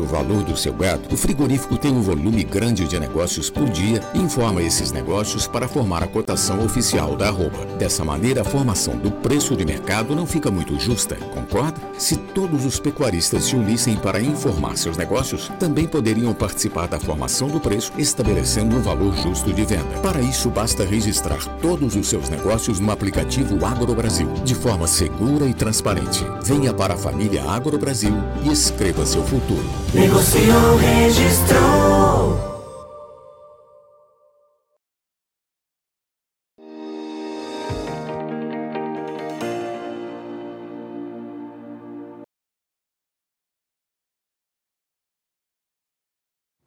o valor do seu gado, o frigorífico tem um volume grande de negócios por dia e informa esses negócios para formar a cotação oficial da arroba. Dessa maneira, a formação do preço de mercado não fica muito justa, concorda? Se todos os pecuaristas se unissem para informar seus negócios, também poderiam participar da formação do preço, estabelecendo um valor justo de venda. Para isso, basta registrar todos os seus negócios no aplicativo Agro Brasil, de forma segura e transparente. Venha para a família Agro Brasil e escreva seu futuro. Negociou, registrou.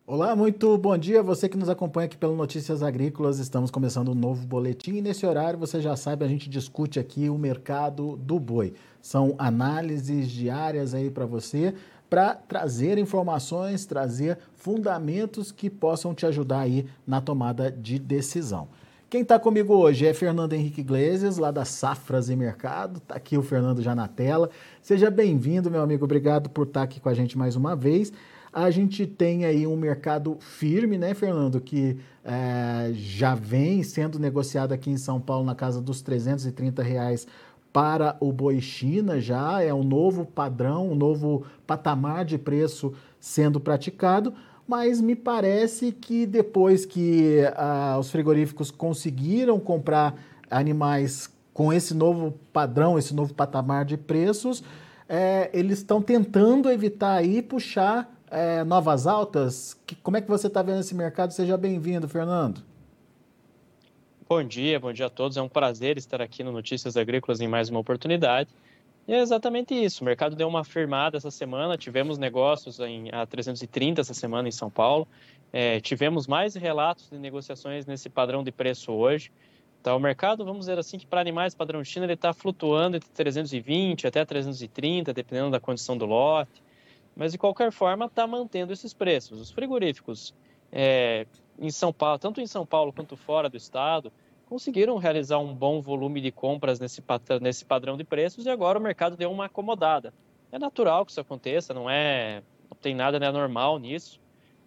Olá, muito bom dia. Você que nos acompanha aqui pelo Notícias Agrícolas, estamos começando um novo boletim e nesse horário, você já sabe, a gente discute aqui o mercado do boi. São análises diárias aí para você, para trazer informações, trazer fundamentos que possam te ajudar aí na tomada de decisão. Quem está comigo hoje é Fernando Henrique Iglesias, lá da Safras e Mercado. Está aqui o Fernando já na tela. Seja bem-vindo, meu amigo. Obrigado por estar tá aqui com a gente mais uma vez. A gente tem aí um mercado firme, né, Fernando, que é, já vem sendo negociado aqui em São Paulo na casa dos 330 reais para o boi China já, é um novo padrão, um novo patamar de preço sendo praticado, mas me parece que depois que ah, os frigoríficos conseguiram comprar animais com esse novo padrão, esse novo patamar de preços, é, eles estão tentando evitar aí puxar é, novas altas. Que, como é que você está vendo esse mercado? Seja bem-vindo, Fernando. Bom dia, bom dia a todos. É um prazer estar aqui no Notícias Agrícolas em mais uma oportunidade. E é exatamente isso. O mercado deu uma firmada essa semana. Tivemos negócios em, a 330 essa semana em São Paulo. É, tivemos mais relatos de negociações nesse padrão de preço hoje. Então, o mercado, vamos dizer assim, que para animais padrão China, ele está flutuando entre 320 até 330, dependendo da condição do lote mas de qualquer forma está mantendo esses preços. Os frigoríficos é, em São Paulo, tanto em São Paulo quanto fora do estado, conseguiram realizar um bom volume de compras nesse, nesse padrão de preços e agora o mercado deu uma acomodada. É natural que isso aconteça, não é, não tem nada né, normal nisso.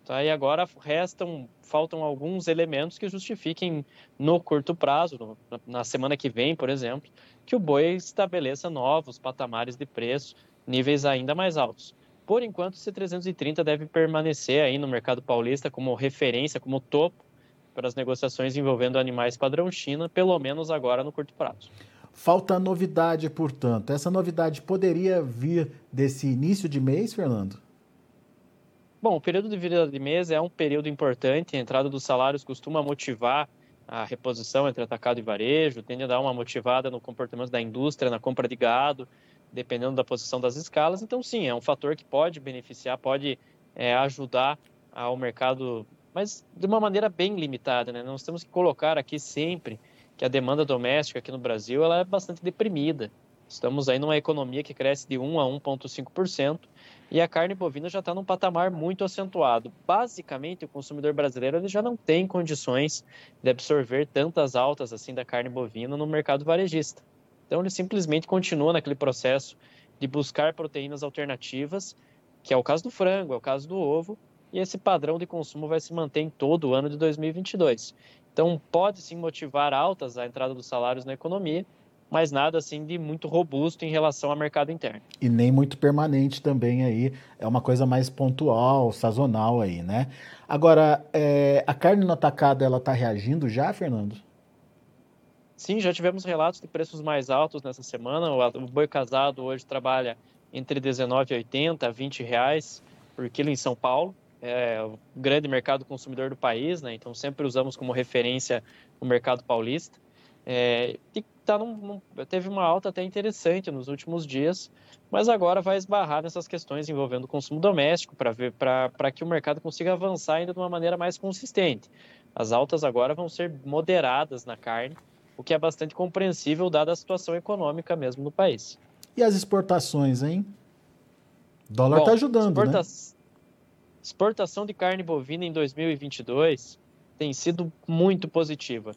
Tá? E agora restam, faltam alguns elementos que justifiquem no curto prazo, no, na semana que vem, por exemplo, que o boi estabeleça novos patamares de preço, níveis ainda mais altos. Por enquanto, o C330 deve permanecer aí no mercado paulista como referência, como topo para as negociações envolvendo animais padrão China, pelo menos agora no curto prazo. Falta novidade, portanto. Essa novidade poderia vir desse início de mês, Fernando? Bom, o período de virada de mês é um período importante. A entrada dos salários costuma motivar a reposição entre atacado e varejo, tende a dar uma motivada no comportamento da indústria, na compra de gado dependendo da posição das escalas. Então, sim, é um fator que pode beneficiar, pode é, ajudar ao mercado, mas de uma maneira bem limitada. Né? Nós temos que colocar aqui sempre que a demanda doméstica aqui no Brasil ela é bastante deprimida. Estamos aí numa economia que cresce de 1 a 1,5% e a carne bovina já está num patamar muito acentuado. Basicamente, o consumidor brasileiro ele já não tem condições de absorver tantas altas assim da carne bovina no mercado varejista. Então ele simplesmente continua naquele processo de buscar proteínas alternativas, que é o caso do frango, é o caso do ovo, e esse padrão de consumo vai se manter em todo o ano de 2022. Então pode sim motivar altas a entrada dos salários na economia, mas nada assim de muito robusto em relação ao mercado interno. E nem muito permanente também aí, é uma coisa mais pontual, sazonal aí, né? Agora, é, a carne no atacado, ela está reagindo já, Fernando? Sim, já tivemos relatos de preços mais altos nessa semana. O boi casado hoje trabalha entre 19,80 a 20 reais por quilo em São Paulo. É o grande mercado consumidor do país, né? Então sempre usamos como referência o mercado paulista. É, e tá num, num, teve uma alta até interessante nos últimos dias, mas agora vai esbarrar nessas questões envolvendo o consumo doméstico para que o mercado consiga avançar ainda de uma maneira mais consistente. As altas agora vão ser moderadas na carne o que é bastante compreensível dada a situação econômica mesmo no país. E as exportações, hein? O dólar está ajudando, exporta... né? Exportação de carne bovina em 2022 tem sido muito positiva.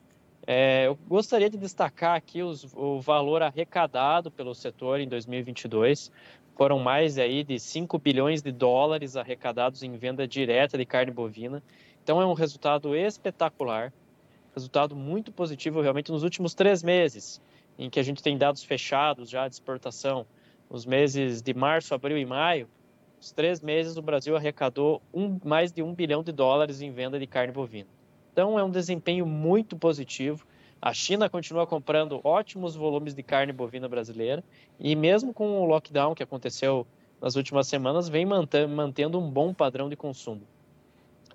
É, eu gostaria de destacar aqui os, o valor arrecadado pelo setor em 2022. Foram mais aí de 5 bilhões de dólares arrecadados em venda direta de carne bovina. Então é um resultado espetacular, resultado muito positivo realmente nos últimos três meses, em que a gente tem dados fechados já de exportação. Os meses de março, abril e maio, os três meses o Brasil arrecadou um, mais de um bilhão de dólares em venda de carne bovina. Então é um desempenho muito positivo a China continua comprando ótimos volumes de carne bovina brasileira e mesmo com o lockdown que aconteceu nas últimas semanas, vem mantendo um bom padrão de consumo.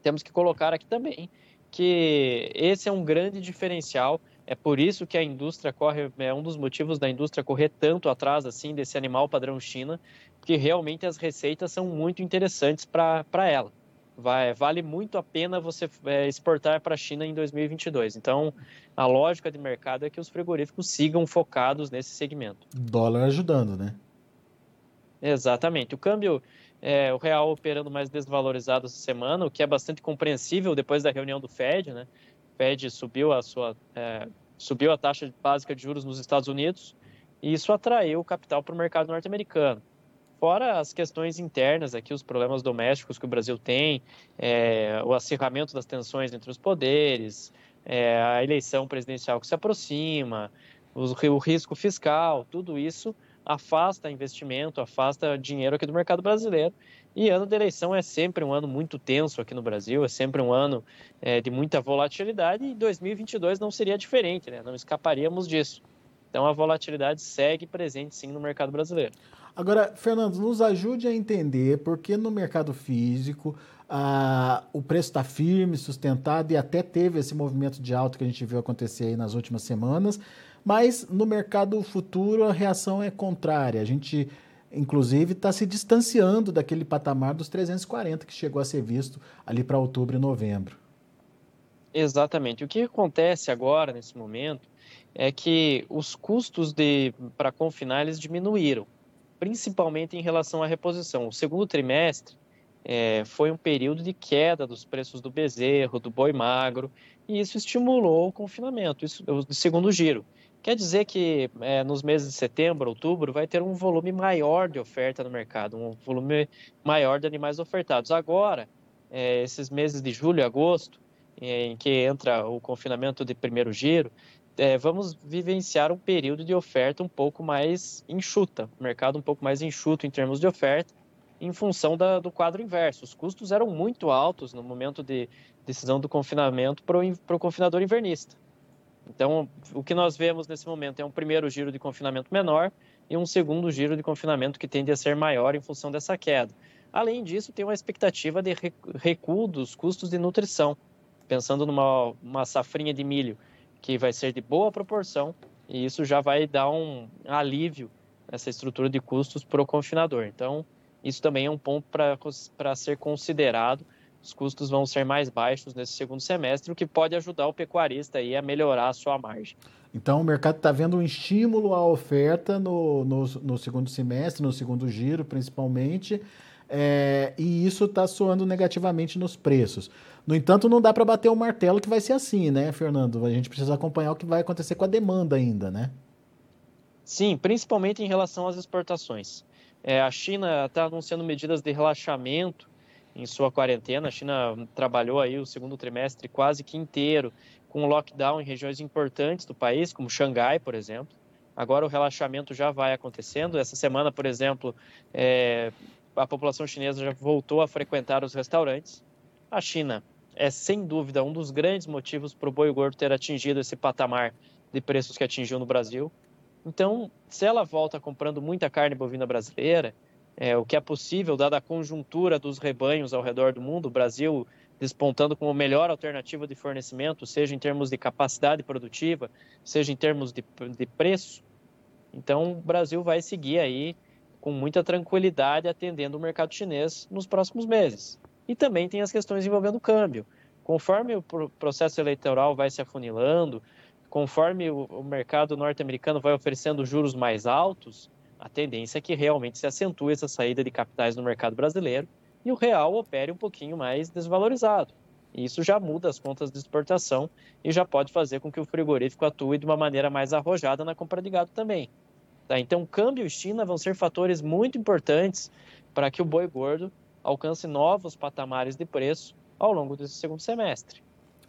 Temos que colocar aqui também que esse é um grande diferencial. É por isso que a indústria corre, é um dos motivos da indústria correr tanto atrás assim desse animal padrão China, porque realmente as receitas são muito interessantes para ela vai, vale muito a pena você é, exportar para a China em 2022. Então, a lógica de mercado é que os frigoríficos sigam focados nesse segmento. Dólar ajudando, né? Exatamente. O câmbio, é, o real operando mais desvalorizado essa semana, o que é bastante compreensível depois da reunião do Fed, né? O Fed subiu a sua é, subiu a taxa básica de juros nos Estados Unidos e isso atraiu o capital para o mercado norte-americano. Fora as questões internas aqui, os problemas domésticos que o Brasil tem, é, o acirramento das tensões entre os poderes, é, a eleição presidencial que se aproxima, o, o risco fiscal, tudo isso afasta investimento, afasta dinheiro aqui do mercado brasileiro. E ano de eleição é sempre um ano muito tenso aqui no Brasil, é sempre um ano é, de muita volatilidade e 2022 não seria diferente, né? não escaparíamos disso. Então a volatilidade segue presente sim no mercado brasileiro. Agora, Fernando, nos ajude a entender por que no mercado físico ah, o preço está firme, sustentado e até teve esse movimento de alta que a gente viu acontecer aí nas últimas semanas, mas no mercado futuro a reação é contrária. A gente, inclusive, está se distanciando daquele patamar dos 340 que chegou a ser visto ali para outubro e novembro. Exatamente. O que acontece agora, nesse momento, é que os custos para confinar eles diminuíram principalmente em relação à reposição. O segundo trimestre é, foi um período de queda dos preços do bezerro, do boi magro, e isso estimulou o confinamento, isso, o segundo giro. Quer dizer que é, nos meses de setembro, outubro, vai ter um volume maior de oferta no mercado, um volume maior de animais ofertados. Agora, é, esses meses de julho e agosto, em que entra o confinamento de primeiro giro, é, vamos vivenciar um período de oferta um pouco mais enxuta, mercado um pouco mais enxuto em termos de oferta, em função da, do quadro inverso. Os custos eram muito altos no momento de decisão do confinamento para o confinador invernista. Então, o que nós vemos nesse momento é um primeiro giro de confinamento menor e um segundo giro de confinamento que tende a ser maior em função dessa queda. Além disso, tem uma expectativa de recuo dos custos de nutrição, pensando numa uma safrinha de milho que vai ser de boa proporção e isso já vai dar um alívio nessa estrutura de custos para o confinador. Então, isso também é um ponto para ser considerado. Os custos vão ser mais baixos nesse segundo semestre, o que pode ajudar o pecuarista aí a melhorar a sua margem. Então, o mercado está vendo um estímulo à oferta no, no, no segundo semestre, no segundo giro, principalmente, é, e isso está soando negativamente nos preços. No entanto, não dá para bater o martelo que vai ser assim, né, Fernando? A gente precisa acompanhar o que vai acontecer com a demanda ainda, né? Sim, principalmente em relação às exportações. É, a China está anunciando medidas de relaxamento em sua quarentena. A China trabalhou aí o segundo trimestre quase que inteiro com lockdown em regiões importantes do país, como Xangai, por exemplo. Agora o relaxamento já vai acontecendo. Essa semana, por exemplo, é, a população chinesa já voltou a frequentar os restaurantes. A China é sem dúvida um dos grandes motivos para o boi gordo ter atingido esse patamar de preços que atingiu no Brasil. Então, se ela volta comprando muita carne bovina brasileira, é, o que é possível, dada a conjuntura dos rebanhos ao redor do mundo, o Brasil despontando como melhor alternativa de fornecimento, seja em termos de capacidade produtiva, seja em termos de, de preço. Então, o Brasil vai seguir aí com muita tranquilidade atendendo o mercado chinês nos próximos meses. E também tem as questões envolvendo o câmbio. Conforme o processo eleitoral vai se afunilando, conforme o mercado norte-americano vai oferecendo juros mais altos, a tendência é que realmente se acentue essa saída de capitais no mercado brasileiro e o real opere um pouquinho mais desvalorizado. E isso já muda as contas de exportação e já pode fazer com que o frigorífico atue de uma maneira mais arrojada na compra de gado também. Tá? Então, câmbio e China vão ser fatores muito importantes para que o boi gordo alcance novos patamares de preço ao longo desse segundo semestre.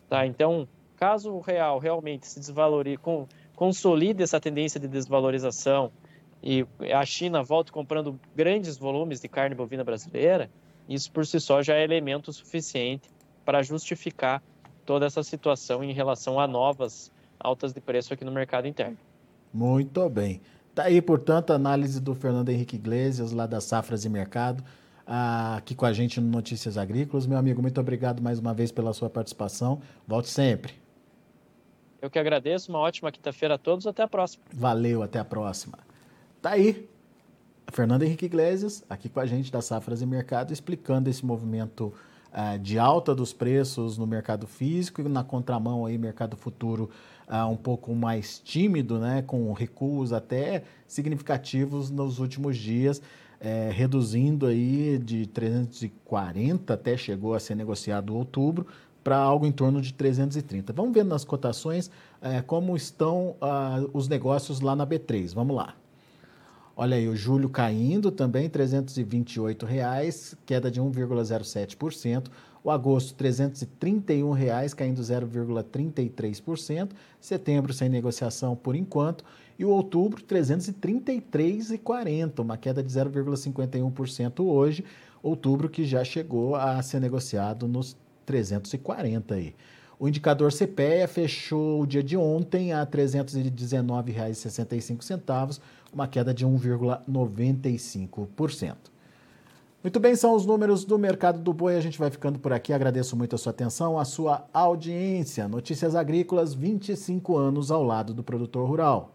Tá? Então, caso o real realmente se desvalorize, consolide essa tendência de desvalorização e a China volte comprando grandes volumes de carne bovina brasileira, isso por si só já é elemento suficiente para justificar toda essa situação em relação a novas altas de preço aqui no mercado interno. Muito bem. Tá aí, portanto, a análise do Fernando Henrique Iglesias, lá das Safras e Mercado, aqui com a gente no Notícias Agrícolas. Meu amigo, muito obrigado mais uma vez pela sua participação. Volte sempre. Eu que agradeço. Uma ótima quinta-feira a todos. Até a próxima. Valeu, até a próxima. Tá aí. Fernando Henrique Iglesias, aqui com a gente da Safras e Mercado, explicando esse movimento uh, de alta dos preços no mercado físico e na contramão aí mercado futuro uh, um pouco mais tímido, né, com recuos até significativos nos últimos dias, é, reduzindo aí de 340 até chegou a ser negociado outubro para algo em torno de 330. Vamos ver nas cotações é, como estão uh, os negócios lá na B3. Vamos lá. Olha aí, o julho caindo também, 328 reais, queda de 1,07%. O agosto, 331 reais, caindo 0,33%. Setembro, sem negociação por enquanto. E o outubro, R$ 333,40, uma queda de 0,51% hoje. Outubro que já chegou a ser negociado nos 340 aí. O indicador CPEA fechou o dia de ontem a R$ 319,65, uma queda de 1,95%. Muito bem, são os números do mercado do boi. A gente vai ficando por aqui. Agradeço muito a sua atenção, a sua audiência. Notícias Agrícolas, 25 anos ao lado do produtor rural.